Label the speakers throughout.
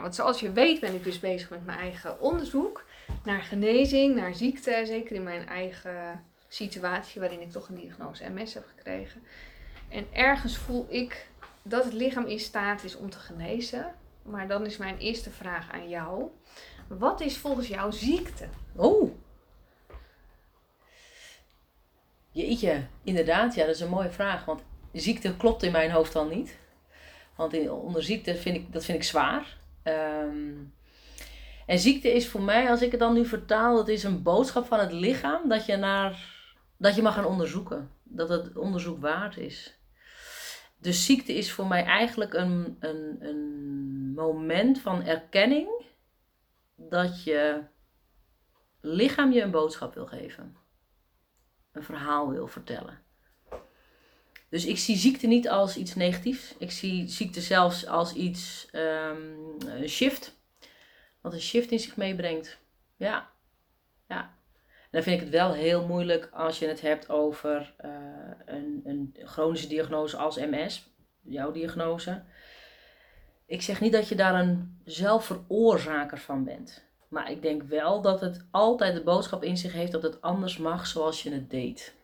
Speaker 1: Want zoals je weet ben ik dus bezig met mijn eigen onderzoek naar genezing, naar ziekte. Zeker in mijn eigen situatie waarin ik toch een diagnose MS heb gekregen. En ergens voel ik dat het lichaam in staat is om te genezen. Maar dan is mijn eerste vraag aan jou. Wat is volgens jou ziekte?
Speaker 2: Oh. Jeetje, inderdaad, ja, dat is een mooie vraag. Want ziekte klopt in mijn hoofd dan niet. Want onder ziekte vind ik, dat vind ik zwaar. Ehm, en ziekte is voor mij, als ik het dan nu vertaal, het is een boodschap van het lichaam dat je, naar, dat je mag gaan onderzoeken. Dat het onderzoek waard is. Dus ziekte is voor mij eigenlijk een, een, een moment van erkenning dat je lichaam je een boodschap wil geven. Een verhaal wil vertellen. Dus ik zie ziekte niet als iets negatiefs. Ik zie ziekte zelfs als iets, um, een shift. Wat een shift in zich meebrengt. Ja. Ja. En dan vind ik het wel heel moeilijk als je het hebt over uh, een, een chronische diagnose als MS. Jouw diagnose. Ik zeg niet dat je daar een zelfveroorzaker van bent. Maar ik denk wel dat het altijd de boodschap in zich heeft dat het anders mag zoals je het deed.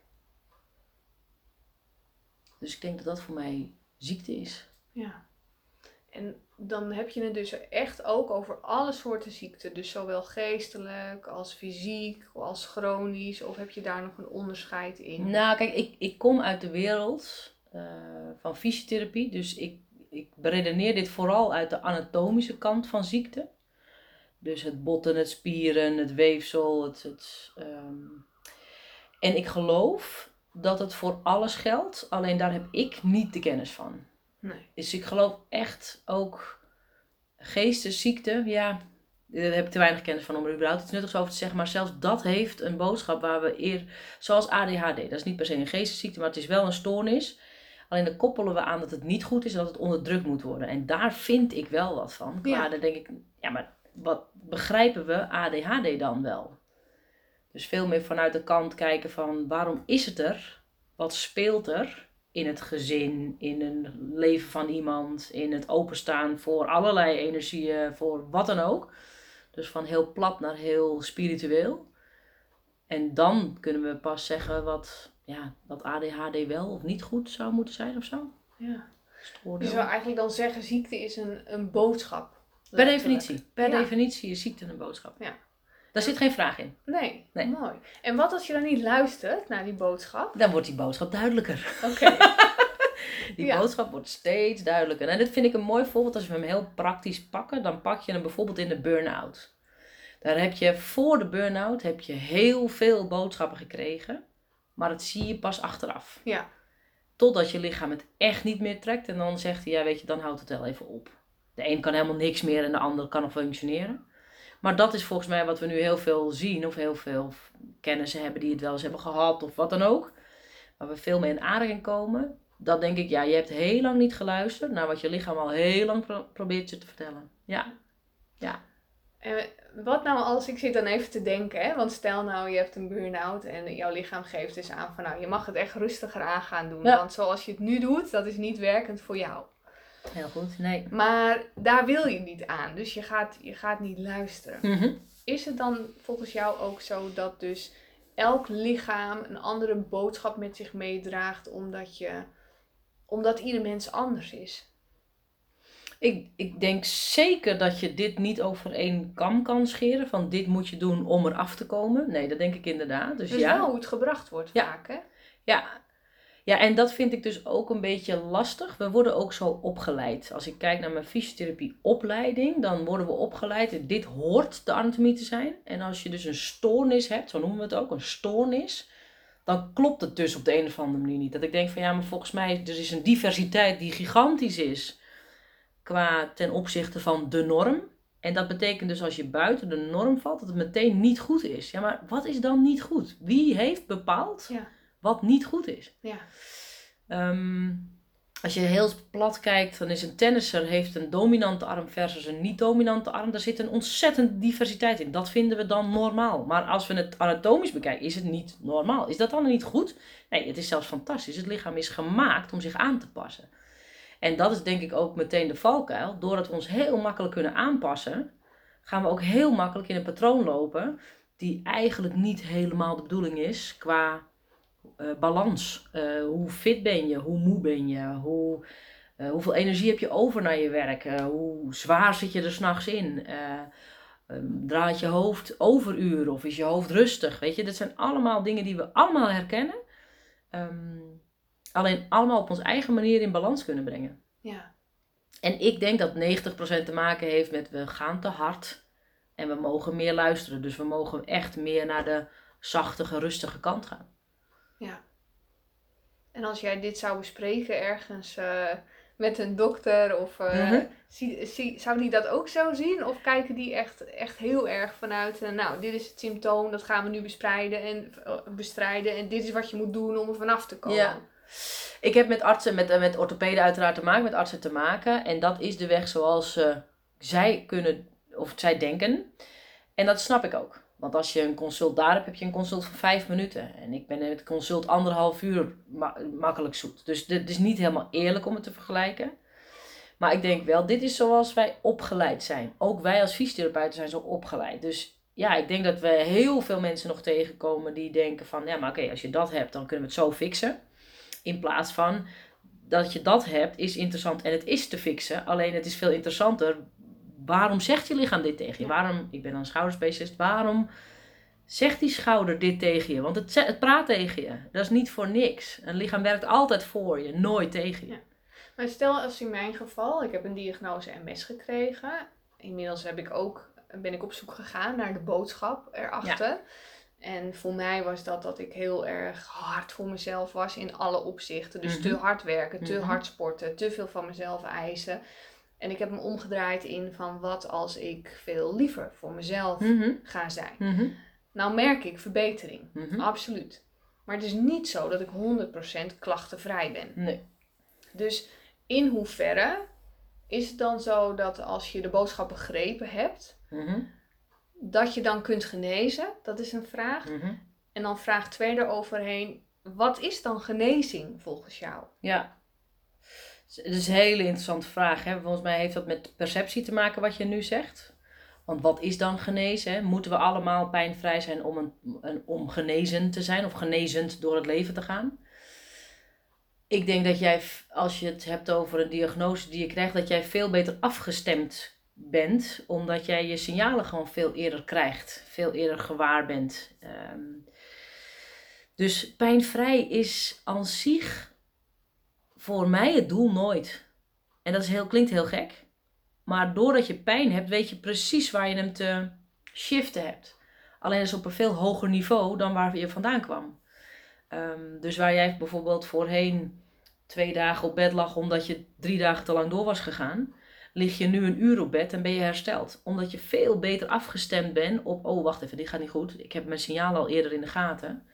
Speaker 2: Dus ik denk dat dat voor mij ziekte is.
Speaker 1: Ja. En dan heb je het dus echt ook over alle soorten ziekten. Dus zowel geestelijk als fysiek als chronisch. Of heb je daar nog een onderscheid in?
Speaker 2: Nou, kijk, ik, ik kom uit de wereld uh, van fysiotherapie. Dus ik, ik beredeneer dit vooral uit de anatomische kant van ziekte. Dus het botten, het spieren, het weefsel. Het, het, um... En ik geloof dat het voor alles geldt, alleen daar heb ik niet de kennis van.
Speaker 1: Nee.
Speaker 2: Dus ik geloof echt ook geestesziekte, ja, daar heb ik te weinig kennis van om er überhaupt iets nuttigs over te zeggen. Maar zelfs dat heeft een boodschap waar we eer, zoals ADHD, dat is niet per se een geestesziekte, maar het is wel een stoornis. Alleen dan koppelen we aan dat het niet goed is en dat het onderdrukt moet worden. En daar vind ik wel wat van. Ja. dan denk ik, ja, maar wat begrijpen we ADHD dan wel? Dus veel meer vanuit de kant kijken van waarom is het er? Wat speelt er in het gezin, in een leven van iemand, in het openstaan voor allerlei energieën, voor wat dan ook. Dus van heel plat naar heel spiritueel. En dan kunnen we pas zeggen wat, ja, wat ADHD wel of niet goed zou moeten zijn of zo.
Speaker 1: Ja. Dus je zou eigenlijk dan zeggen, ziekte is een, een boodschap.
Speaker 2: Per definitie. Per definitie is ziekte een boodschap.
Speaker 1: Ja.
Speaker 2: Daar zit geen vraag in.
Speaker 1: Nee, nee, mooi. En wat als je dan niet luistert naar die boodschap?
Speaker 2: Dan wordt die boodschap duidelijker.
Speaker 1: Oké.
Speaker 2: die boodschap wordt steeds duidelijker. En dit vind ik een mooi voorbeeld. Als we hem heel praktisch pakken, dan pak je hem bijvoorbeeld in de burn-out. Daar heb je voor de burn-out heb je heel veel boodschappen gekregen. Maar dat zie je pas achteraf.
Speaker 1: Ja.
Speaker 2: Totdat je lichaam het echt niet meer trekt. En dan zegt hij, ja weet je, dan houdt het wel even op. De een kan helemaal niks meer en de ander kan nog functioneren. Maar dat is volgens mij wat we nu heel veel zien, of heel veel kennissen hebben die het wel eens hebben gehad, of wat dan ook. Waar we veel mee in aanraking komen. Dat denk ik, ja, je hebt heel lang niet geluisterd naar wat je lichaam al heel lang probeert je te vertellen. Ja. Ja.
Speaker 1: En wat nou als ik zit dan even te denken, hè? want stel nou je hebt een burn-out en jouw lichaam geeft dus aan van nou je mag het echt rustiger aan gaan doen. Want zoals je het nu doet, dat is niet werkend voor jou.
Speaker 2: Heel goed, nee.
Speaker 1: Maar daar wil je niet aan, dus je gaat, je gaat niet luisteren.
Speaker 2: Mhm.
Speaker 1: Is het dan volgens jou ook zo dat dus elk lichaam een andere boodschap met zich meedraagt, omdat, je, omdat ieder mens anders is?
Speaker 2: Ik, ik denk zeker dat je dit niet over één kam kan scheren. Van dit moet je doen om er af te komen. Nee, dat denk ik inderdaad. Dus,
Speaker 1: dus
Speaker 2: ja.
Speaker 1: wel hoe het gebracht wordt
Speaker 2: ja.
Speaker 1: vaak, hè?
Speaker 2: Ja, ja, en dat vind ik dus ook een beetje lastig. We worden ook zo opgeleid. Als ik kijk naar mijn fysiotherapieopleiding, dan worden we opgeleid. Dit hoort de anatomie te zijn. En als je dus een stoornis hebt, zo noemen we het ook, een stoornis, dan klopt het dus op de een of andere manier niet. Dat ik denk van ja, maar volgens mij er is een diversiteit die gigantisch is qua ten opzichte van de norm. En dat betekent dus als je buiten de norm valt, dat het meteen niet goed is. Ja, maar wat is dan niet goed? Wie heeft bepaald?
Speaker 1: Ja
Speaker 2: wat niet goed is.
Speaker 1: Ja.
Speaker 2: Ehm, als je heel plat kijkt, dan is een tennisser heeft een dominante arm versus een niet-dominante arm. Daar zit een ontzettende diversiteit in. Dat vinden we dan normaal. Maar als we het anatomisch bekijken, is het niet normaal. Is dat dan niet goed? Nee, het is zelfs fantastisch. Het lichaam is gemaakt om zich aan te passen. En dat is denk ik ook meteen de valkuil. Doordat we ons heel makkelijk kunnen aanpassen, gaan we ook heel makkelijk in een patroon lopen die eigenlijk niet helemaal de bedoeling is qua uh, balans. Uh, hoe fit ben je? Hoe moe ben je? Hoe, uh, hoeveel energie heb je over naar je werk? hoe zwaar zit je er s'nachts in? Um, draait je hoofd overuren of is je hoofd rustig? Weet je, dat zijn allemaal dingen die we allemaal herkennen. Um, alleen allemaal op onze eigen manier in balans kunnen brengen.
Speaker 1: Ja.
Speaker 2: En ik denk dat 90% te maken heeft met we gaan te hard en we mogen meer luisteren. Dus we mogen echt meer naar de zachtige, rustige kant gaan.
Speaker 1: Ja. En als jij dit zou bespreken ergens uh, met een dokter, of uh, mm zou die dat ook zo zien? Of kijken die echt, echt heel erg vanuit, uh, nou, dit is het symptoom, dat gaan we nu bestrijden en, bestrijden en dit is wat je moet doen om er vanaf te komen?
Speaker 2: Ja. Ik heb met artsen, met, met orthopeden uiteraard te maken, met artsen te maken. En dat is de weg zoals zij kunnen, of zij denken. En dat snap ik ook. Want als je een consult daar hebt, heb je een consult van vijf minuten. En ik ben het consult anderhalf uur makkelijk zoet. Dus dit is niet helemaal eerlijk om het te vergelijken. Maar ik denk wel, dit is zoals wij opgeleid zijn. Ook wij als fysiotherapeuten zijn zo opgeleid. Dus ja, ik denk dat we heel veel mensen nog tegenkomen die denken van... Ja, maar oké, als je dat hebt, dan kunnen we het zo fixen. In plaats van dat je dat hebt, is interessant en het is te fixen. Alleen het is veel interessanter waarom zegt je lichaam dit tegen je? Waarom, ik ben een schouderspecialist, waarom zegt die schouder dit tegen je? Want het, het praat tegen je. Dat is niet voor niks. Een lichaam werkt altijd voor je, nooit tegen je.
Speaker 1: Maar stel als in mijn geval, ik heb een diagnose MS gekregen. Inmiddels heb ik ook, ben ik op zoek gegaan naar de boodschap erachter. En voor mij was dat dat ik heel erg hard voor mezelf was in alle opzichten. Dus te mhm. hard werken, te mhm. hard sporten, te veel van mezelf eisen. En ik heb me omgedraaid in van wat als ik veel liever voor mezelf mhm. ga zijn. Mhm. Nou merk ik verbetering, mhm. absoluut. Maar het is niet zo dat ik 100% klachtenvrij ben.
Speaker 2: Nee.
Speaker 1: Dus in hoeverre is het dan zo dat als je de boodschap begrepen hebt, dat je dan kunt genezen? Dat is een vraag. En dan vraag 2 eroverheen, wat is dan genezing volgens jou?
Speaker 2: Ja, het is een hele interessante vraag. Hè? Volgens mij heeft dat met perceptie te maken wat je nu zegt. Want wat is dan genezen? Moeten we allemaal pijnvrij zijn om, een, om genezen te zijn of genezend door het leven te gaan? Ik denk dat jij, als je het hebt over een diagnose die je krijgt, dat jij veel beter afgestemd bent, omdat jij je signalen gewoon veel eerder krijgt, veel eerder gewaar bent. Um, dus pijnvrij is aan zich voor mij het doel nooit. En dat is heel, klinkt heel gek. Maar doordat je pijn hebt, weet je precies waar je hem te shiften hebt. Alleen is op een veel hoger niveau dan waar je vandaan kwam. Ehm, dus waar jij bijvoorbeeld voorheen twee dagen op bed lag omdat je drie dagen te lang door was gegaan, lig je nu een uur op bed en ben je hersteld. Omdat je veel beter afgestemd bent op, oh wacht even, dit gaat niet goed. Ik heb mijn signalen al eerder in de gaten.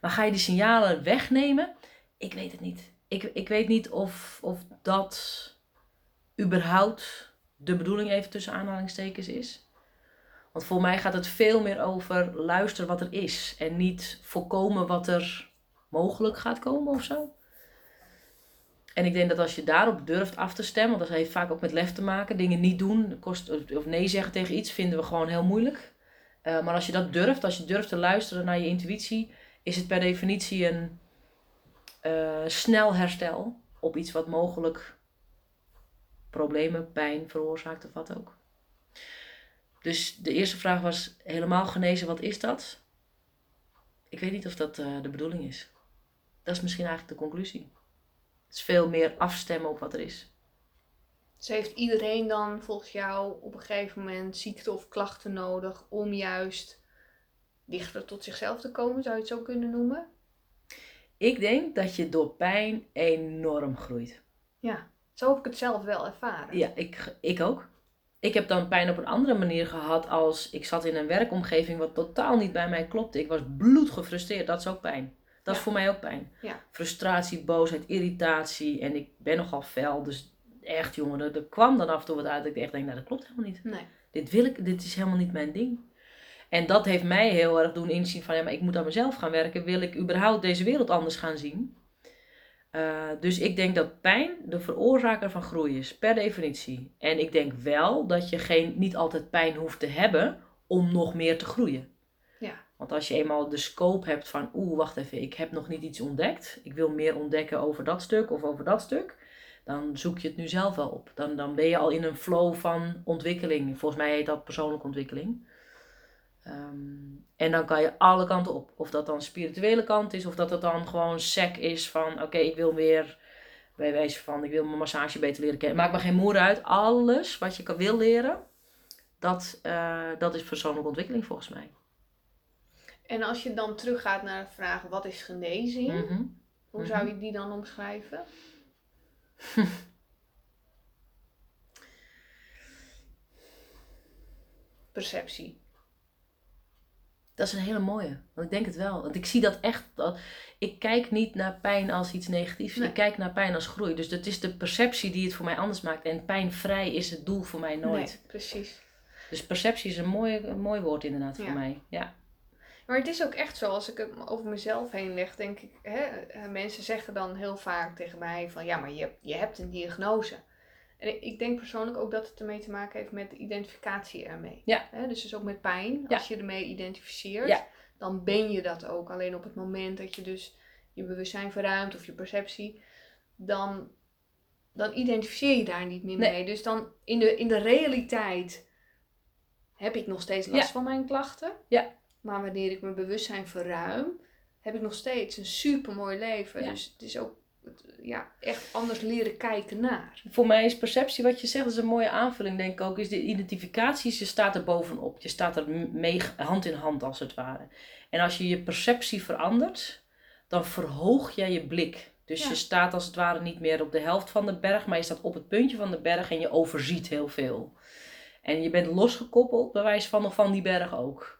Speaker 2: Maar ga je die signalen wegnemen? Ik weet het niet ik, ik weet niet of, of dat überhaupt de bedoeling even tussen aanhalingstekens is. Want voor mij gaat het veel meer over luisteren wat er is. En niet voorkomen wat er mogelijk gaat komen of zo. En ik denk dat als je daarop durft af te stemmen, want dat heeft vaak ook met lef te maken, dingen niet doen, kost, of nee zeggen tegen iets, vinden we gewoon heel moeilijk. Uh, maar als je dat durft, als je durft te luisteren naar je intuïtie, is het per definitie een uh, snel herstel op iets wat mogelijk problemen, pijn veroorzaakt of wat ook. Dus de eerste vraag was helemaal genezen, wat is dat? Ik weet niet of dat uh, de bedoeling is. Dat is misschien eigenlijk de conclusie. Het is veel meer afstemmen op wat er is.
Speaker 1: Dus heeft iedereen dan volgens jou op een gegeven moment ziekte of klachten nodig om juist dichter tot zichzelf te komen, zou je het zo kunnen noemen?
Speaker 2: Ik denk dat je door pijn enorm groeit.
Speaker 1: Ja, zo heb ik het zelf wel ervaren.
Speaker 2: Ja, ik, ik ook. Ik heb dan pijn op een andere manier gehad als ik zat in een werkomgeving wat totaal niet bij mij klopte. Ik was bloedgefrustreerd, dat is ook pijn. Dat is voor mij ook pijn.
Speaker 1: Ja.
Speaker 2: Frustratie, boosheid, irritatie. En ik ben nogal fel, dus echt jongen, er, er kwam dan af en toe wat uit dat ik echt denk, nou dat klopt helemaal niet.
Speaker 1: Nee.
Speaker 2: Dit wil ik, dit is helemaal niet mijn ding. En dat heeft mij heel erg doen inzien van ja, maar ik moet aan mezelf gaan werken. Wil ik überhaupt deze wereld anders gaan zien? Uh, dus ik denk dat pijn de veroorzaker van groei is, per definitie. En ik denk wel dat je geen, niet altijd pijn hoeft te hebben om nog meer te groeien.
Speaker 1: Ja.
Speaker 2: Want als je eenmaal de scope hebt van, oeh, wacht even, ik heb nog niet iets ontdekt. Ik wil meer ontdekken over dat stuk of over dat stuk. Dan zoek je het nu zelf wel op. Dan, dan ben je al in een flow van ontwikkeling. Volgens mij heet dat persoonlijke ontwikkeling. Ehm, en dan kan je alle kanten op. Of dat dan spirituele kant is, of dat het dan gewoon sec is van oké, ik wil weer bij wijze van ik wil mijn massage beter leren kennen. Maakt me geen moer uit. Alles wat je kan, wil leren, dat, uh, dat is persoonlijke ontwikkeling volgens mij.
Speaker 1: En als je dan teruggaat naar de vraag wat is genezing,
Speaker 2: Mhm.
Speaker 1: hoe zou je die dan omschrijven? Perceptie.
Speaker 2: Dat is een hele mooie. Want ik denk het wel. Want ik zie dat echt. Dat, ik kijk niet naar pijn als iets negatiefs.
Speaker 1: Nee.
Speaker 2: Ik kijk naar pijn als groei. Dus dat is de perceptie die het voor mij anders maakt. En pijnvrij is het doel voor mij nooit.
Speaker 1: Nee, precies.
Speaker 2: Dus perceptie is een mooi, een mooi woord inderdaad voor mij. Ja.
Speaker 1: Maar het is ook echt zo, als ik het over mezelf heen leg, denk ik, hè, eh, mensen zeggen dan heel vaak tegen mij van ja, maar je, je hebt een diagnose. En ik- denk persoonlijk ook dat het ermee te maken heeft met de identificatie ermee.
Speaker 2: Ja.
Speaker 1: Dus dus ook met pijn.
Speaker 2: Ja.
Speaker 1: Als je ermee identificeert,
Speaker 2: Ja.
Speaker 1: dan ben je dat ook. Alleen op het moment dat je dus je bewustzijn verruimt of je perceptie, dan, dan identificeer je daar niet meer
Speaker 2: Nee.
Speaker 1: mee. Dus dan in de, in de realiteit heb ik nog steeds last
Speaker 2: Ja.
Speaker 1: van mijn klachten.
Speaker 2: Ja.
Speaker 1: Maar wanneer ik mijn bewustzijn verruim, heb ik nog steeds een super mooi leven. Dus het is ook ja, echt anders leren kijken naar.
Speaker 2: Voor mij is perceptie, wat je zegt, dat is een mooie aanvulling, denk ik ook. Is de identificatie, je staat er bovenop. Je staat er mee hand in hand, als het ware. En als je je perceptie verandert, dan verhoog jij je blik. Dus
Speaker 1: Ja.
Speaker 2: je staat als het ware niet meer op de helft van de berg, maar je staat op het puntje van de berg en je overziet heel veel. En je bent losgekoppeld, bij wijze van nog van die berg ook.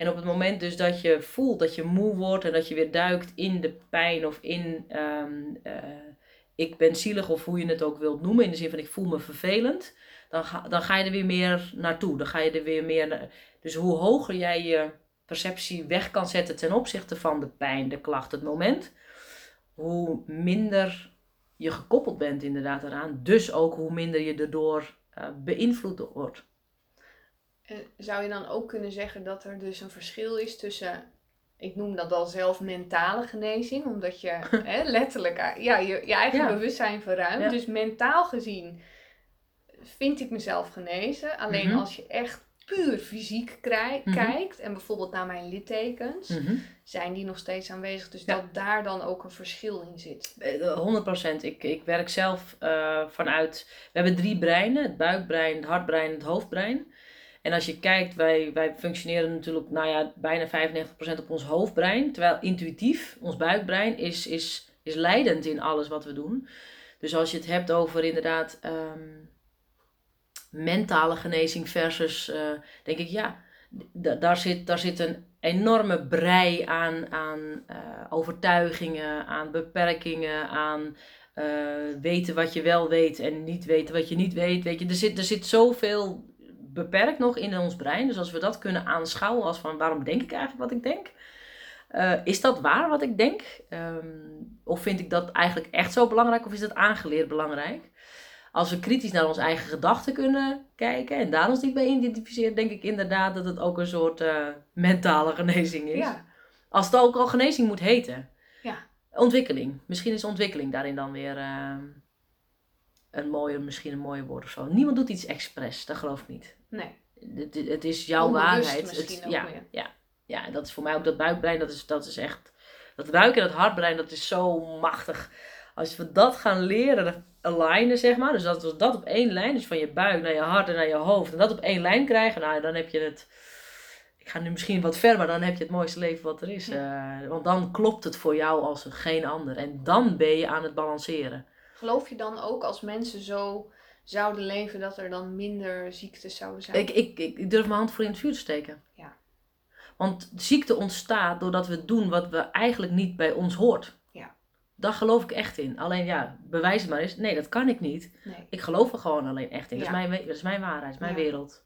Speaker 2: En op het moment dus dat je voelt dat je moe wordt en dat je weer duikt in de pijn of in ehm, eh, ik ben zielig of hoe je het ook wilt noemen, in de zin van ik voel me vervelend, dan ga, dan ga je er weer meer naartoe. Dan ga je er weer meer. Dus hoe hoger jij je perceptie weg kan zetten ten opzichte van de pijn, de klacht, het moment, hoe minder je gekoppeld bent inderdaad eraan. Dus ook hoe minder je erdoor eh, beïnvloed wordt.
Speaker 1: En zou je dan ook kunnen zeggen dat er dus een verschil is tussen, ik noem dat al zelf mentale genezing, omdat je hè, letterlijk eh, ja, je, je eigen
Speaker 2: Ja.
Speaker 1: bewustzijn verruimt.
Speaker 2: Ja.
Speaker 1: Dus mentaal gezien vind ik mezelf genezen. Alleen
Speaker 2: Mhm.
Speaker 1: als je echt puur fysiek
Speaker 2: Mhm.
Speaker 1: kijkt en bijvoorbeeld naar mijn littekens,
Speaker 2: Mhm.
Speaker 1: zijn die nog steeds aanwezig. Dus
Speaker 2: Ja.
Speaker 1: dat daar dan ook een verschil in zit.
Speaker 2: Eh, 100%. Ik, ik werk zelf eh, vanuit. We hebben drie breinen: het buikbrein, het hartbrein en het hoofdbrein. En als je kijkt, wij, wij functioneren natuurlijk nou ja, bijna 95% op ons hoofdbrein. Terwijl intuïtief, ons buikbrein is, is, is leidend in alles wat we doen. Dus als je het hebt over inderdaad ehm, mentale genezing versus, eh, denk ik ja, daar, zit, daar zit een enorme brei aan, aan eh, overtuigingen, aan beperkingen, aan eh, weten wat je wel weet en niet weten wat je niet weet. Weet je, er zit, er zit zoveel beperkt nog in ons brein. Dus als we dat kunnen aanschouwen als van waarom denk ik eigenlijk wat ik denk? Eh, is dat waar wat ik denk? Ehm, of vind ik dat eigenlijk echt zo belangrijk of is dat aangeleerd belangrijk? Als we kritisch naar onze eigen gedachten kunnen kijken en daar ons niet bij identificeren, denk ik inderdaad dat het ook een soort eh, mentale genezing is.
Speaker 1: Ja,
Speaker 2: Als het ook al genezing moet heten.
Speaker 1: Ja.
Speaker 2: Ontwikkeling. Misschien is ontwikkeling daarin dan weer eh, een mooie, misschien een mooie woord of zo. Niemand doet iets expres, dat geloof ik niet.
Speaker 1: Nee.
Speaker 2: Het, het is jouw
Speaker 1: Onbewust
Speaker 2: waarheid. Het-
Speaker 1: ook
Speaker 2: ja, ja, ja, en dat is voor mij ook dat buikbrein, dat is, dat is echt. Dat buik en dat hartbrein, dat is zo machtig. Als we dat gaan leren alignen, zeg maar. Dus dat we dat op één lijn, dus van je buik naar je hart en naar je hoofd. En dat op één lijn krijgen, nou dan heb je het. Ik ga nu misschien wat ver, maar dan heb je het mooiste leven wat er is. Eh, want dan klopt het voor jou als geen ander. En dan ben je aan het balanceren.
Speaker 1: Geloof je dan ook als mensen zo zouden leven dat er dan minder ziektes zouden zijn?
Speaker 2: Ik, ik, ik, durf mijn hand voor in het vuur te steken.
Speaker 1: Ja.
Speaker 2: Want ziekte ontstaat doordat we doen wat we eigenlijk niet bij ons hoort.
Speaker 1: Ja.
Speaker 2: Daar geloof ik echt in. Alleen ja, bewijs het maar eens. Nee, dat kan ik niet.
Speaker 1: Nee.
Speaker 2: Ik geloof er gewoon alleen echt in. Dat,
Speaker 1: Ja.
Speaker 2: is, mijn, dat is mijn waarheid, dat mijn
Speaker 1: Ja.
Speaker 2: wereld.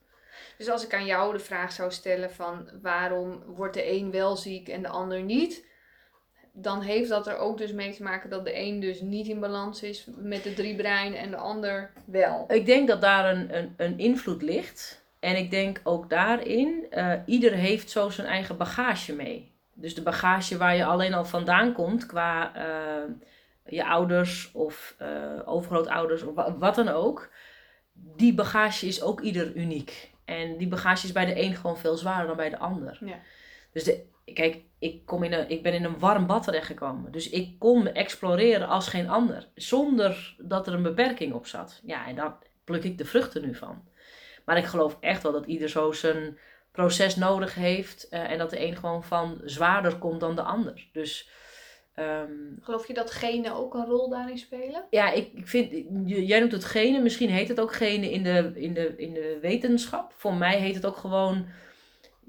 Speaker 1: Dus als ik aan jou de vraag zou stellen van waarom wordt de een wel ziek en de ander niet? Dan heeft dat er ook dus mee te maken dat de een dus niet in balans is met de drie breinen en de ander wel.
Speaker 2: Ik denk dat daar een, een, een invloed ligt. En ik denk ook daarin, uh, ieder heeft zo zijn eigen bagage mee. Dus de bagage waar je alleen al vandaan komt qua uh, je ouders of uh, overgrootouders of wat dan ook. Die bagage is ook ieder uniek. En die bagage is bij de een gewoon veel zwaarder dan bij de ander.
Speaker 1: Ja.
Speaker 2: Dus de, kijk, ik, kom in een, ik ben in een warm bad terechtgekomen. Dus ik kon me exploreren als geen ander. Zonder dat er een beperking op zat. Ja, en daar pluk ik de vruchten nu van. Maar ik geloof echt wel dat ieder zo zijn proces nodig heeft. Uh, en dat de een gewoon van zwaarder komt dan de ander. Dus... Um,
Speaker 1: Geloof je dat genen ook een rol daarin spelen?
Speaker 2: Ja, ik, ik vind, jij noemt het genen, misschien heet het ook genen in de, in, de, in de wetenschap. Voor mij heet het ook gewoon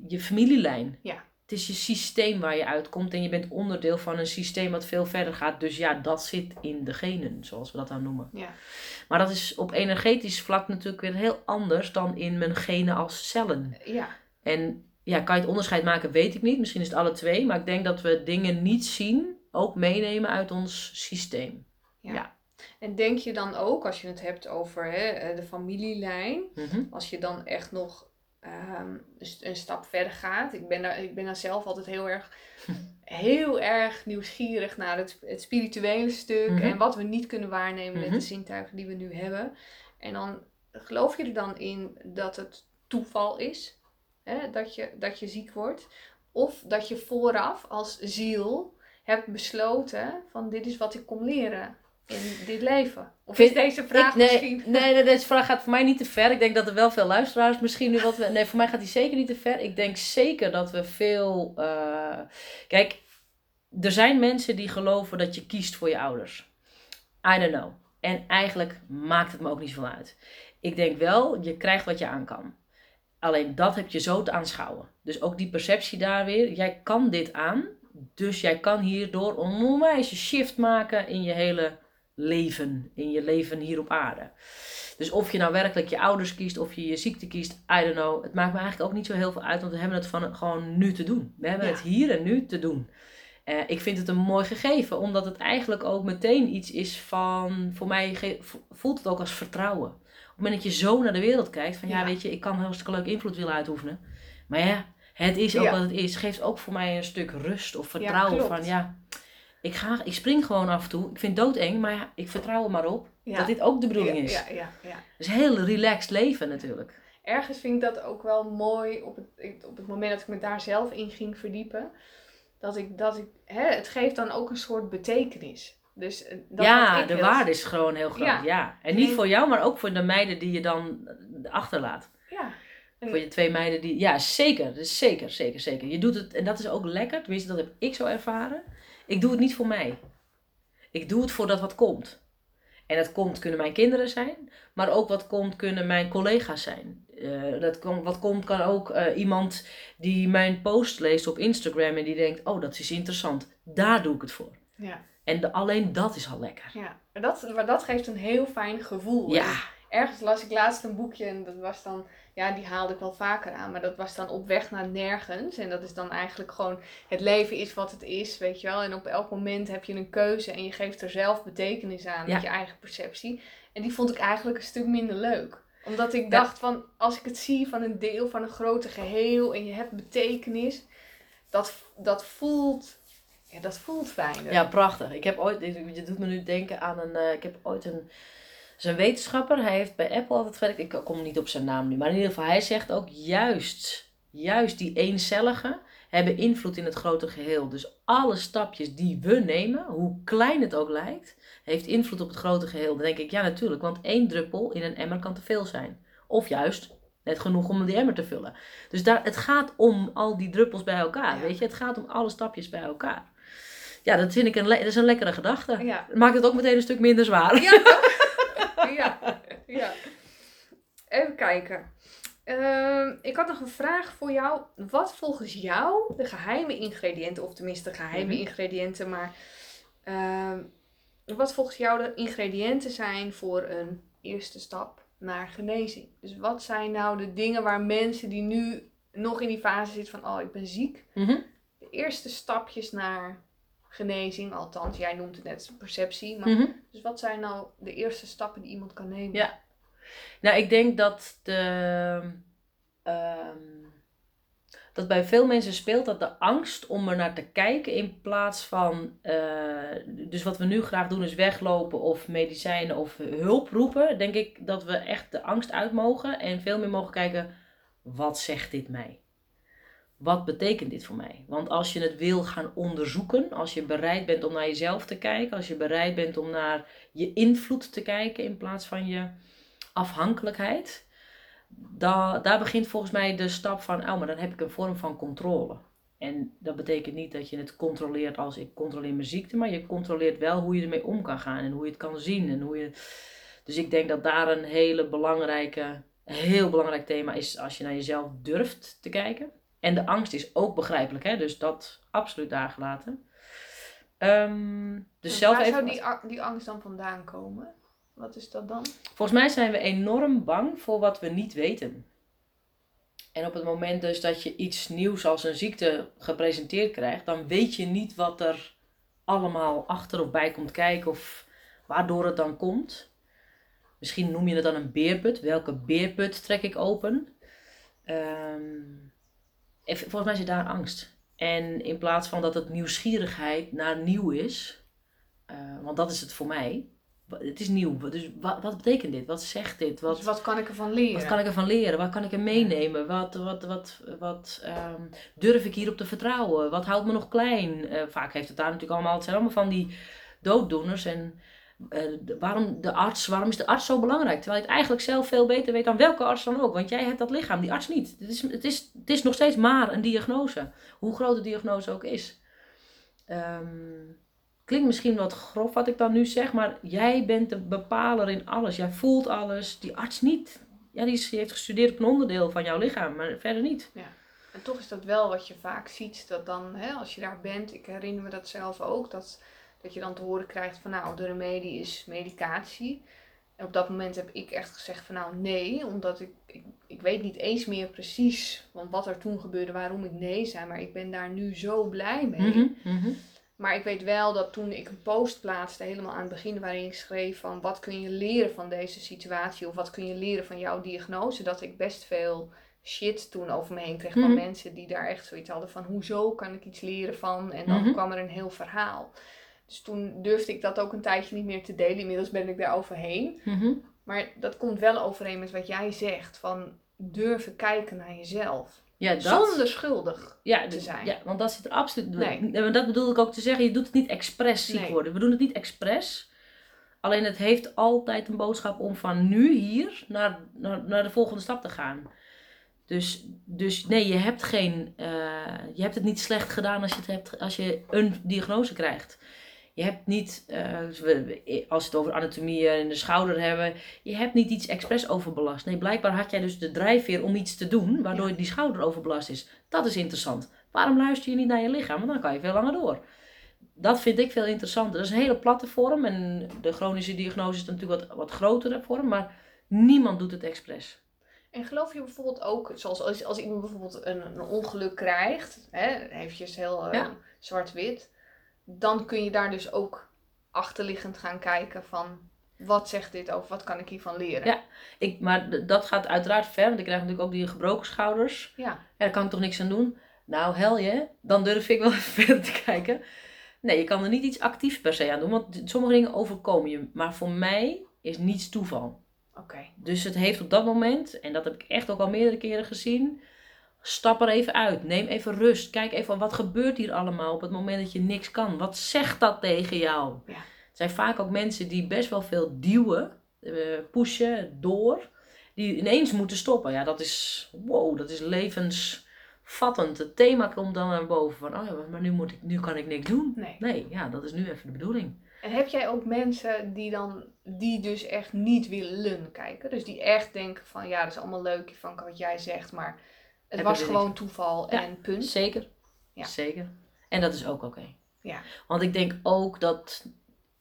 Speaker 2: je familielijn.
Speaker 1: Ja.
Speaker 2: Het is je systeem waar je uitkomt en je bent onderdeel van een systeem wat veel verder gaat. Dus ja, dat zit in de genen, zoals we dat dan noemen.
Speaker 1: Ja.
Speaker 2: Maar dat is op energetisch vlak natuurlijk weer heel anders dan in mijn genen als cellen.
Speaker 1: Ja.
Speaker 2: En ja, kan je het onderscheid maken, weet ik niet. Misschien is het alle twee. Maar ik denk dat we dingen niet zien, ook meenemen uit ons systeem.
Speaker 1: Ja. ja. En denk je dan ook, als je het hebt over hè, de familielijn,
Speaker 2: Mhm.
Speaker 1: als je dan echt nog um, een stap verder gaat. Ik ben, daar, ik ben daar zelf altijd heel erg, heel erg nieuwsgierig naar het, het spirituele stuk
Speaker 2: Mhm.
Speaker 1: en wat we niet kunnen waarnemen met
Speaker 2: Mhm.
Speaker 1: de zintuigen die we nu hebben. En dan geloof je er dan in dat het toeval is hè, dat, je, dat je ziek wordt, of dat je vooraf als ziel hebt besloten van dit is wat ik kom leren in dit leven? Of
Speaker 2: Vind-
Speaker 1: is deze vraag
Speaker 2: Ik- nee,
Speaker 1: misschien...
Speaker 2: Nee, nee, deze vraag gaat voor mij niet te ver. Ik denk dat er wel veel luisteraars misschien nu wat... Nee, voor mij gaat die zeker niet te ver. Ik denk zeker dat we veel... eh, Kijk, er zijn mensen die geloven dat je kiest voor je ouders. I don't know. En eigenlijk maakt het me ook niet zoveel uit. Ik denk wel, je krijgt wat je aan kan. Alleen dat heb je zo te aanschouwen. Dus ook die perceptie daar weer. Jij kan dit aan. Dus jij kan hierdoor een onwijze shift maken in je hele leven. In je leven hier op aarde. Dus of je nou werkelijk je ouders kiest of je je ziekte kiest, I don't know. Het maakt me eigenlijk ook niet zo heel veel uit, want we hebben het van gewoon nu te doen. We hebben
Speaker 1: Ja.
Speaker 2: het hier en nu te doen. Eh, ik vind het een mooi gegeven, omdat het eigenlijk ook meteen iets is van, voor mij voelt het ook als vertrouwen. Op het moment dat je zo naar de wereld kijkt, van ja,
Speaker 1: Ja.
Speaker 2: weet je, ik kan hartstikke leuk invloed willen uitoefenen. Maar ja, het is ook
Speaker 1: Ja.
Speaker 2: wat het is. Geeft ook voor mij een stuk rust of vertrouwen van ja, ik, ga, ik spring gewoon af en toe. Ik vind het doodeng, maar ik vertrouw er maar op
Speaker 1: Ja.
Speaker 2: dat dit ook de bedoeling is.
Speaker 1: Ja, ja, ja.
Speaker 2: Het is een heel relaxed leven natuurlijk.
Speaker 1: ergens vind ik dat ook wel mooi op het, op het moment dat ik me daar zelf in ging verdiepen. Dat ik, dat ik, hè, het geeft dan ook een soort betekenis. Dus eh, dat
Speaker 2: ja,
Speaker 1: ik
Speaker 2: de
Speaker 1: heel-
Speaker 2: waarde is gewoon heel groot. Ja.
Speaker 1: Ja.
Speaker 2: En niet voor jou, maar ook voor de meiden die je dan eh, achterlaat.
Speaker 1: Ja, En-
Speaker 2: Voor je twee meiden die... Ja, zeker. Dus zeker, zeker, zeker. Je doet het, en dat is ook lekker. Tenminste, dat heb ik zo ervaren. Ik doe het niet voor mij. Ik doe het voor dat wat komt. En dat komt kunnen mijn kinderen zijn. Maar ook wat komt kunnen mijn collega's zijn. Eh, dat kom, wat komt kan ook eh, iemand die mijn post leest op Instagram. En die denkt, oh dat is interessant. Daar doe ik het voor.
Speaker 1: ja,
Speaker 2: En de, alleen dat is al lekker.
Speaker 1: ja. Maar dat, maar dat geeft een heel fijn gevoel.
Speaker 2: Ja.
Speaker 1: En ergens las ik laatst een boekje en dat was dan, ja, die haalde ik wel vaker aan, maar dat was dan op weg naar nergens. En dat is dan eigenlijk gewoon, het leven is wat het is, weet je wel. En op elk moment heb je een keuze en je geeft er zelf betekenis aan
Speaker 2: Ja.
Speaker 1: met je eigen perceptie. En die vond ik eigenlijk een stuk minder leuk. Omdat ik dacht van, als ik het zie van een deel van een grote geheel en je hebt betekenis, dat, dat voelt, ja, dat voelt fijner.
Speaker 2: Ja, prachtig. Ik heb ooit, je doet me nu denken aan een, eh, ik heb ooit een, zijn wetenschapper, hij heeft bij Apple altijd gewerkt, ik kom niet op zijn naam nu, maar in ieder geval, hij zegt ook juist, juist die eencelligen hebben invloed in het grote geheel. Dus alle stapjes die we nemen, hoe klein het ook lijkt, heeft invloed op het grote geheel. Dan denk ik, ja natuurlijk, want één druppel in een emmer kan te veel zijn. Of juist, net genoeg om die emmer te vullen. Dus daar, het gaat om al die druppels bij elkaar,
Speaker 1: Ja.
Speaker 2: weet je. Het gaat om alle stapjes bij elkaar. Ja, dat vind ik een, dat is een lekkere gedachte.
Speaker 1: Ja,
Speaker 2: Maakt het ook meteen een stuk minder zwaar.
Speaker 1: Ja? ja, ja. Even kijken. Ehm, ik had nog een vraag voor jou. Wat volgens jou de geheime ingrediënten, of tenminste geheime
Speaker 2: Mhm.
Speaker 1: ingrediënten, maar ehm, wat volgens jou de ingrediënten zijn voor een eerste stap naar genezing? Dus wat zijn nou de dingen waar mensen die nu nog in die fase zitten van, oh ik ben ziek,
Speaker 2: Mhm.
Speaker 1: de eerste stapjes naar genezing, althans, jij noemt het net perceptie. Maar,
Speaker 2: Mhm.
Speaker 1: Dus wat zijn nou de eerste stappen die iemand kan nemen?
Speaker 2: Ja. Nou, ik denk dat de. ehm, dat bij veel mensen speelt dat de angst om er naar te kijken in plaats van. eh, dus wat we nu graag doen is weglopen of medicijnen of hulp roepen. Denk ik dat we echt de angst uit mogen en veel meer mogen kijken: wat zegt dit mij? Wat betekent dit voor mij? Want als je het wil gaan onderzoeken, als je bereid bent om naar jezelf te kijken, als je bereid bent om naar je invloed te kijken in plaats van je afhankelijkheid, da, daar begint volgens mij de stap van, oh, maar dan heb ik een vorm van controle. En dat betekent niet dat je het controleert als ik controleer mijn ziekte, maar je controleert wel hoe je ermee om kan gaan en hoe je het kan zien. En hoe je... Dus ik denk dat daar een hele belangrijke, heel belangrijk thema is als je naar jezelf durft te kijken. En de angst is ook begrijpelijk, hè? dus dat absoluut daar gelaten. Ehm, dus
Speaker 1: Dus
Speaker 2: zelf
Speaker 1: waar
Speaker 2: even.
Speaker 1: zou die, die angst dan vandaan komen? Wat is dat dan?
Speaker 2: Volgens mij zijn we enorm bang voor wat we niet weten. En op het moment dus dat je iets nieuws als een ziekte gepresenteerd krijgt, dan weet je niet wat er allemaal achter of bij komt kijken of waardoor het dan komt. Misschien noem je het dan een beerput. Welke beerput trek ik open? Ehm, en volgens mij zit daar angst. En in plaats van dat het nieuwsgierigheid naar nieuw is, eh, want dat is het voor mij. Het is nieuw. Dus wat, wat betekent dit? Wat zegt dit? Wat,
Speaker 1: Dus wat kan ik ervan leren?
Speaker 2: wat kan ik ervan leren? Wat kan ik er meenemen? Wat, wat, wat, wat ehm, durf ik hierop te vertrouwen? Wat houdt me nog klein? Eh, vaak heeft het daar natuurlijk allemaal, het zijn allemaal van die dooddoeners. En eh, waarom de arts, waarom is de arts zo belangrijk? Terwijl je het eigenlijk zelf veel beter weet dan welke arts dan ook. Want jij hebt dat lichaam, die arts niet. Het is, het is, het is nog steeds maar een diagnose. Hoe groot de diagnose ook is. Ehm, klinkt misschien wat grof wat ik dan nu zeg, maar jij bent de bepaler in alles. Jij voelt alles, die arts niet. Ja, die, die heeft gestudeerd op een onderdeel van jouw lichaam, maar verder niet.
Speaker 1: En toch is dat wel wat je vaak ziet, dat dan, hè, als je daar bent, ik herinner me dat zelf ook, dat, dat je dan te horen krijgt van nou, de remedie is medicatie. En op dat moment heb ik echt gezegd van nou nee, omdat ik, ik, ik weet niet eens meer precies van wat er toen gebeurde, waarom ik nee zei, maar ik ben daar nu zo blij mee.
Speaker 2: Mhm, mhm.
Speaker 1: Maar ik weet wel dat toen ik een post plaatste, helemaal aan het begin, waarin ik schreef van wat kun je leren van deze situatie of wat kun je leren van jouw diagnose, dat ik best veel shit toen over me heen kreeg van
Speaker 2: Mhm.
Speaker 1: mensen die daar echt zoiets hadden van hoezo kan ik iets leren van en dan kwam er een heel verhaal. Dus toen durfde ik dat ook een tijdje niet meer te delen. Inmiddels ben ik daar overheen.
Speaker 2: Mhm.
Speaker 1: Maar dat komt wel overeen met wat jij zegt van durven kijken naar jezelf.
Speaker 2: Ja, dat.
Speaker 1: Zonder schuldig.
Speaker 2: ja,
Speaker 1: te zijn.
Speaker 2: Ja, want dat zit er absoluut...
Speaker 1: Nee.
Speaker 2: Dat bedoel ik ook te zeggen, je doet het niet expres ziek
Speaker 1: Nee.
Speaker 2: worden. We doen het niet expres. Alleen het heeft altijd een boodschap om van nu hier naar, naar, naar de volgende stap te gaan. Dus, dus nee, je hebt, geen, eh, je hebt het niet slecht gedaan als je, het hebt, als je een diagnose krijgt. Je hebt niet, eh, als we het over anatomie en de schouder hebben, je hebt niet iets expres overbelast. Nee, blijkbaar had jij dus de drijfveer om iets te doen, waardoor die schouder overbelast is. Dat is interessant. Waarom luister je niet naar je lichaam? Want dan kan je veel langer door. Dat vind ik veel interessanter. Dat is een hele platte vorm en de chronische diagnose is natuurlijk wat, wat grotere vorm, maar niemand doet het expres.
Speaker 1: En geloof je bijvoorbeeld ook, zoals als, als iemand bijvoorbeeld een, een ongeluk krijgt, hè, eventjes heel eh,
Speaker 2: Ja.
Speaker 1: zwart-wit, dan kun je daar dus ook achterliggend gaan kijken van, wat zegt dit over, wat kan ik hiervan leren?
Speaker 2: Ja. Ik, maar dat gaat uiteraard ver, want ik krijg natuurlijk ook die gebroken schouders.
Speaker 1: Ja.
Speaker 2: Ja, daar kan ik toch niks aan doen? Nou, hel je, dan durf ik wel even verder te kijken. Nee, je kan er niet iets actiefs per se aan doen, want sommige dingen overkomen je. Maar voor mij is niets toeval.
Speaker 1: Oké.
Speaker 2: Dus het heeft op dat moment, en dat heb ik echt ook al meerdere keren gezien, stap er even uit. Neem even rust. Kijk even wat gebeurt hier allemaal op het moment dat je niks kan. Wat zegt dat tegen jou?
Speaker 1: Ja.
Speaker 2: Het zijn vaak ook mensen die best wel veel duwen, eh, pushen, door, die ineens moeten stoppen. Ja, dat is, wow, dat is levensvattend. Het thema komt dan naar boven van, oh ja, maar nu, moet ik, nu kan ik niks doen.
Speaker 1: Nee.
Speaker 2: Nee, ja, dat is nu even de bedoeling.
Speaker 1: En heb jij ook mensen die dan, die dus echt niet willen kijken? Dus die echt denken van, ja, dat is allemaal leuk van wat jij zegt, maar het was gewoon toeval
Speaker 2: Ja.
Speaker 1: en punt.
Speaker 2: Zeker.
Speaker 1: Ja.
Speaker 2: Zeker. En dat is ook oké.
Speaker 1: Ja.
Speaker 2: Want ik denk ook dat.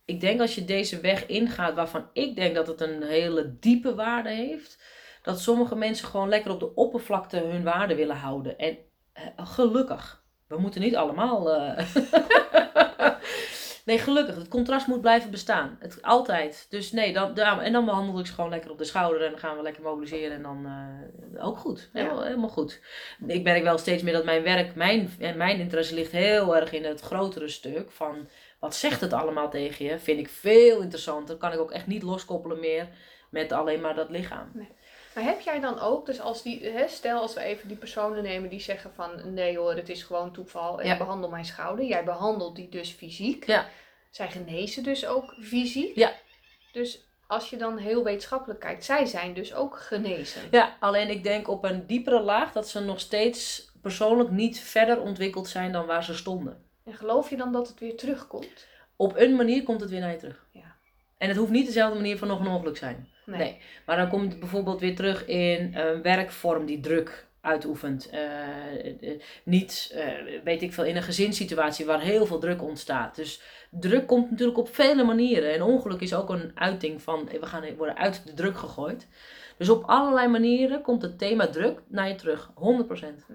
Speaker 2: Ik denk als je deze weg ingaat, waarvan ik denk dat het een hele diepe waarde heeft, dat sommige mensen gewoon lekker op de oppervlakte hun waarde willen houden. En eh, gelukkig. We moeten niet allemaal. eh, Nee, gelukkig. Het contrast moet blijven bestaan. Het, altijd. Dus nee, dan, dan, en dan behandel ik ze gewoon lekker op de schouder en dan gaan we lekker mobiliseren en dan eh, ook goed. Helemaal, helemaal goed. Ik merk wel steeds meer dat mijn werk, mijn, en mijn interesse ligt heel erg in het grotere stuk van wat zegt het allemaal tegen je. Vind ik veel interessanter. Kan ik ook echt niet loskoppelen meer met alleen maar dat lichaam.
Speaker 1: Nee. Maar heb jij dan ook, dus als die, hè, stel als we even die personen nemen die zeggen van nee hoor, het is gewoon toeval en
Speaker 2: Ja.
Speaker 1: behandel mijn schouder. Jij behandelt die dus fysiek.
Speaker 2: Ja.
Speaker 1: Zij genezen dus ook fysiek.
Speaker 2: Ja.
Speaker 1: Dus als je dan heel wetenschappelijk kijkt, zij zijn dus ook genezen.
Speaker 2: Ja, alleen ik denk op een diepere laag dat ze nog steeds persoonlijk niet verder ontwikkeld zijn dan waar ze stonden.
Speaker 1: En geloof je dan dat het weer terugkomt?
Speaker 2: Op een manier komt het weer naar je terug.
Speaker 1: Ja.
Speaker 2: En het hoeft niet dezelfde manier van nog een ongeluk zijn. Nee. Maar dan komt het bijvoorbeeld weer terug in een werkvorm die druk uitoefent. Eh, eh, niet, eh, weet ik veel, in een gezinssituatie waar heel veel druk ontstaat. Dus druk komt natuurlijk op vele manieren. En ongeluk is ook een uiting van, eh, we gaan worden uit de druk gegooid. Dus op allerlei manieren komt het thema druk naar je terug. 100%.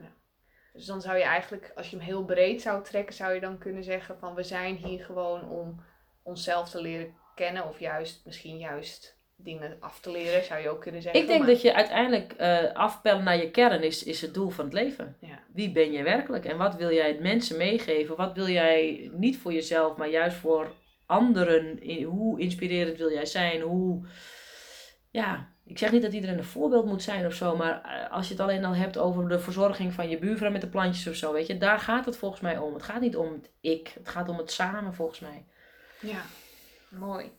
Speaker 1: Dus dan zou je eigenlijk, als je hem heel breed zou trekken, zou je dan kunnen zeggen van we zijn hier gewoon om onszelf te leren kennen. Of juist, misschien juist dingen af te leren, zou je ook kunnen zeggen.
Speaker 2: Ik denk
Speaker 1: Maar-
Speaker 2: dat je uiteindelijk eh afpellen naar je kern is, is het doel van het leven.
Speaker 1: Ja.
Speaker 2: Wie ben je werkelijk en wat wil jij mensen meegeven? Wat wil jij niet voor jezelf, maar juist voor anderen? Hoe inspirerend wil jij zijn? Hoe, ja, ik zeg niet dat iedereen een voorbeeld moet zijn of zo, maar eh, als je het alleen al hebt over de verzorging van je buurvrouw met de plantjes of zo, weet je, daar gaat het volgens mij om. Het gaat niet om het ik, het gaat om het samen volgens mij.
Speaker 1: Ja, mooi.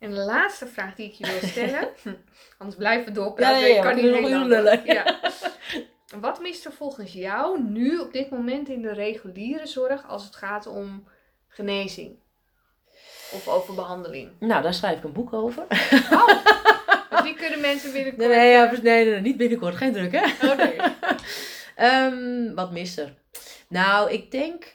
Speaker 1: En de laatste vraag die ik je wil stellen, anders blijven we doorpraten.
Speaker 2: Ja, ja, ja,
Speaker 1: ik kan niet heel door. Ja. Wat mist er volgens jou nu op dit moment in de reguliere zorg als het gaat om genezing? Of over behandeling?
Speaker 2: Nou, daar schrijf ik een boek over.
Speaker 1: Oh, dus die kunnen mensen binnenkort...
Speaker 2: Nee, nee, ja, nee, nee, niet binnenkort, geen druk hè.
Speaker 1: Nee.
Speaker 2: Ehm, wat mist er? Nou, ik denk,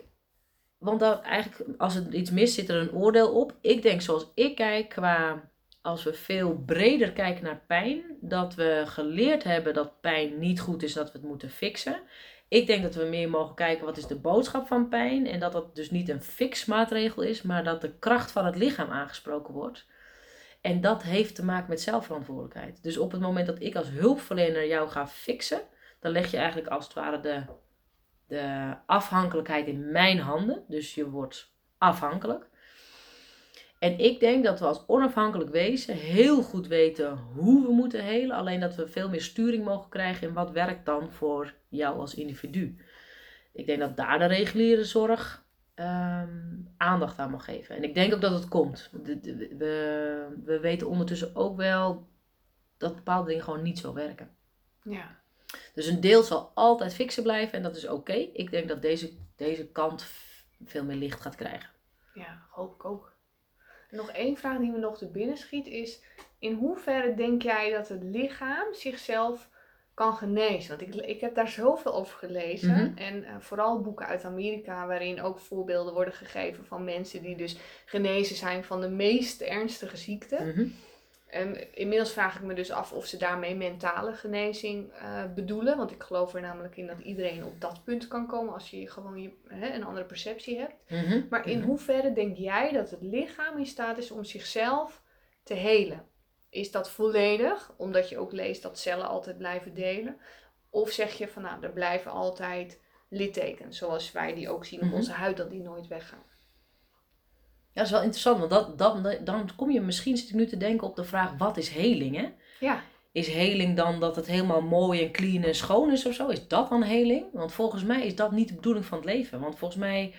Speaker 2: want dat eigenlijk, als er iets mist, zit er een oordeel op. Ik denk zoals ik kijk, qua als we veel breder kijken naar pijn, dat we geleerd hebben dat pijn niet goed is, dat we het moeten fixen. Ik denk dat we meer mogen kijken wat is de boodschap van pijn en dat dat dus niet een fixmaatregel is, maar dat de kracht van het lichaam aangesproken wordt. En dat heeft te maken met zelfverantwoordelijkheid. Dus op het moment dat ik als hulpverlener jou ga fixen, dan leg je eigenlijk als het ware de, de afhankelijkheid in mijn handen. Dus je wordt afhankelijk. En ik denk dat we als onafhankelijk wezen heel goed weten hoe we moeten helen. Alleen dat we veel meer sturing mogen krijgen in wat werkt dan voor jou als individu. Ik denk dat daar de reguliere zorg ehm, aandacht aan mag geven. En ik denk ook dat het komt. We, we weten ondertussen ook wel dat bepaalde dingen gewoon niet zo werken.
Speaker 1: Ja.
Speaker 2: Dus een deel zal altijd fixen blijven en dat is oké. Ik denk dat deze, deze kant veel meer licht gaat krijgen.
Speaker 1: Ja, hoop ik ook. Nog één vraag die me nog te binnen schiet is: in hoeverre denk jij dat het lichaam zichzelf kan genezen? Want ik, ik heb daar zoveel over gelezen.
Speaker 2: Mhm.
Speaker 1: En eh, vooral boeken uit Amerika, waarin ook voorbeelden worden gegeven van mensen die dus genezen zijn van de meest ernstige ziekten.
Speaker 2: Mhm.
Speaker 1: En inmiddels vraag ik me dus af of ze daarmee mentale genezing eh, bedoelen. Want ik geloof er namelijk in dat iedereen op dat punt kan komen als je gewoon je, hè, een andere perceptie hebt.
Speaker 2: Mhm.
Speaker 1: Maar in
Speaker 2: Mhm.
Speaker 1: hoeverre denk jij dat het lichaam in staat is om zichzelf te helen? Is dat volledig, omdat je ook leest dat cellen altijd blijven delen? Of zeg je van nou, er blijven altijd littekens, zoals wij die ook zien op
Speaker 2: Mhm.
Speaker 1: onze huid, dat die nooit weggaan?
Speaker 2: Ja, dat is wel interessant, want dat, dat, dan kom je misschien, zit ik nu te denken op de vraag, wat is heling hè?
Speaker 1: Ja,
Speaker 2: Is heling dan dat het helemaal mooi en clean en schoon is of zo? Is dat dan heling? Want volgens mij is dat niet de bedoeling van het leven. Want volgens mij,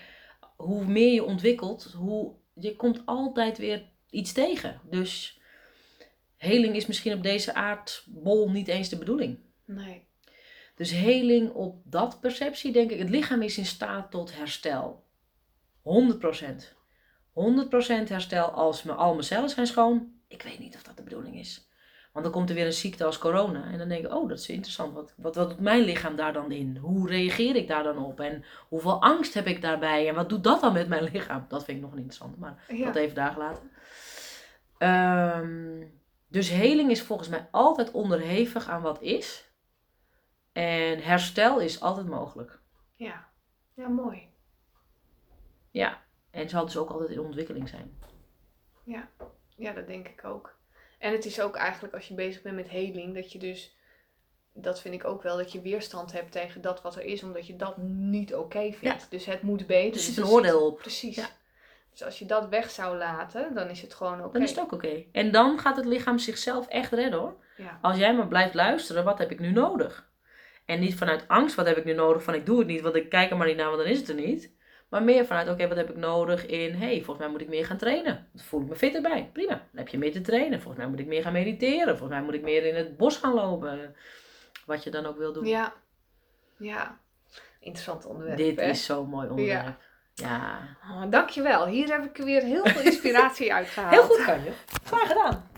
Speaker 2: hoe meer je ontwikkelt, hoe, je komt altijd weer iets tegen. Dus heling is misschien op deze aardbol niet eens de bedoeling.
Speaker 1: nee.
Speaker 2: Dus heling op dat perceptie, denk ik, het lichaam is in staat tot herstel. 100%. 100% herstel als me, al mijn cellen zijn schoon. Ik weet niet of dat de bedoeling is. Want dan komt er weer een ziekte als corona. En dan denk ik, oh, dat is interessant. Wat, wat, wat doet mijn lichaam daar dan in? Hoe reageer ik daar dan op? En hoeveel angst heb ik daarbij? En wat doet dat dan met mijn lichaam? Dat vind ik nog interessant, maar
Speaker 1: Ja.
Speaker 2: dat even daar gelaten. Ehm, dus heling is volgens mij altijd onderhevig aan wat is. En herstel is altijd mogelijk.
Speaker 1: ja. Ja, mooi.
Speaker 2: Ja. En zal dus ook altijd in ontwikkeling zijn.
Speaker 1: Ja, dat denk ik ook. En het is ook eigenlijk als je bezig bent met heling, dat je dus, dat vind ik ook wel, dat je weerstand hebt tegen dat wat er is, omdat je dat niet oké vindt. Dus het moet beter.
Speaker 2: Er zit
Speaker 1: dus
Speaker 2: een oordeel op.
Speaker 1: Precies.
Speaker 2: Ja.
Speaker 1: Dus als je dat weg zou laten, dan is het gewoon oké.
Speaker 2: Dan is het ook oké. En dan gaat het lichaam zichzelf echt redden hoor.
Speaker 1: Ja.
Speaker 2: Als jij maar blijft luisteren, wat heb ik nu nodig? En niet vanuit angst, wat heb ik nu nodig? Van ik doe het niet, want ik kijk er maar niet naar, want dan is het er niet. Maar meer vanuit, oké, wat heb ik nodig in, hey, volgens mij moet ik meer gaan trainen. Dan voel ik me fitter bij. Prima, dan heb je meer te trainen. Volgens mij moet ik meer gaan mediteren. Volgens mij moet ik meer in het bos gaan lopen. Wat je dan ook wil doen.
Speaker 1: Ja. Ja. Interessant onderwerp.
Speaker 2: Dit
Speaker 1: hè?
Speaker 2: is zo'n mooi onderwerp. Ja.
Speaker 1: Oh, dankjewel. Hier heb ik weer heel veel inspiratie uit gehaald.
Speaker 2: Heel goed kan je. Graag gedaan.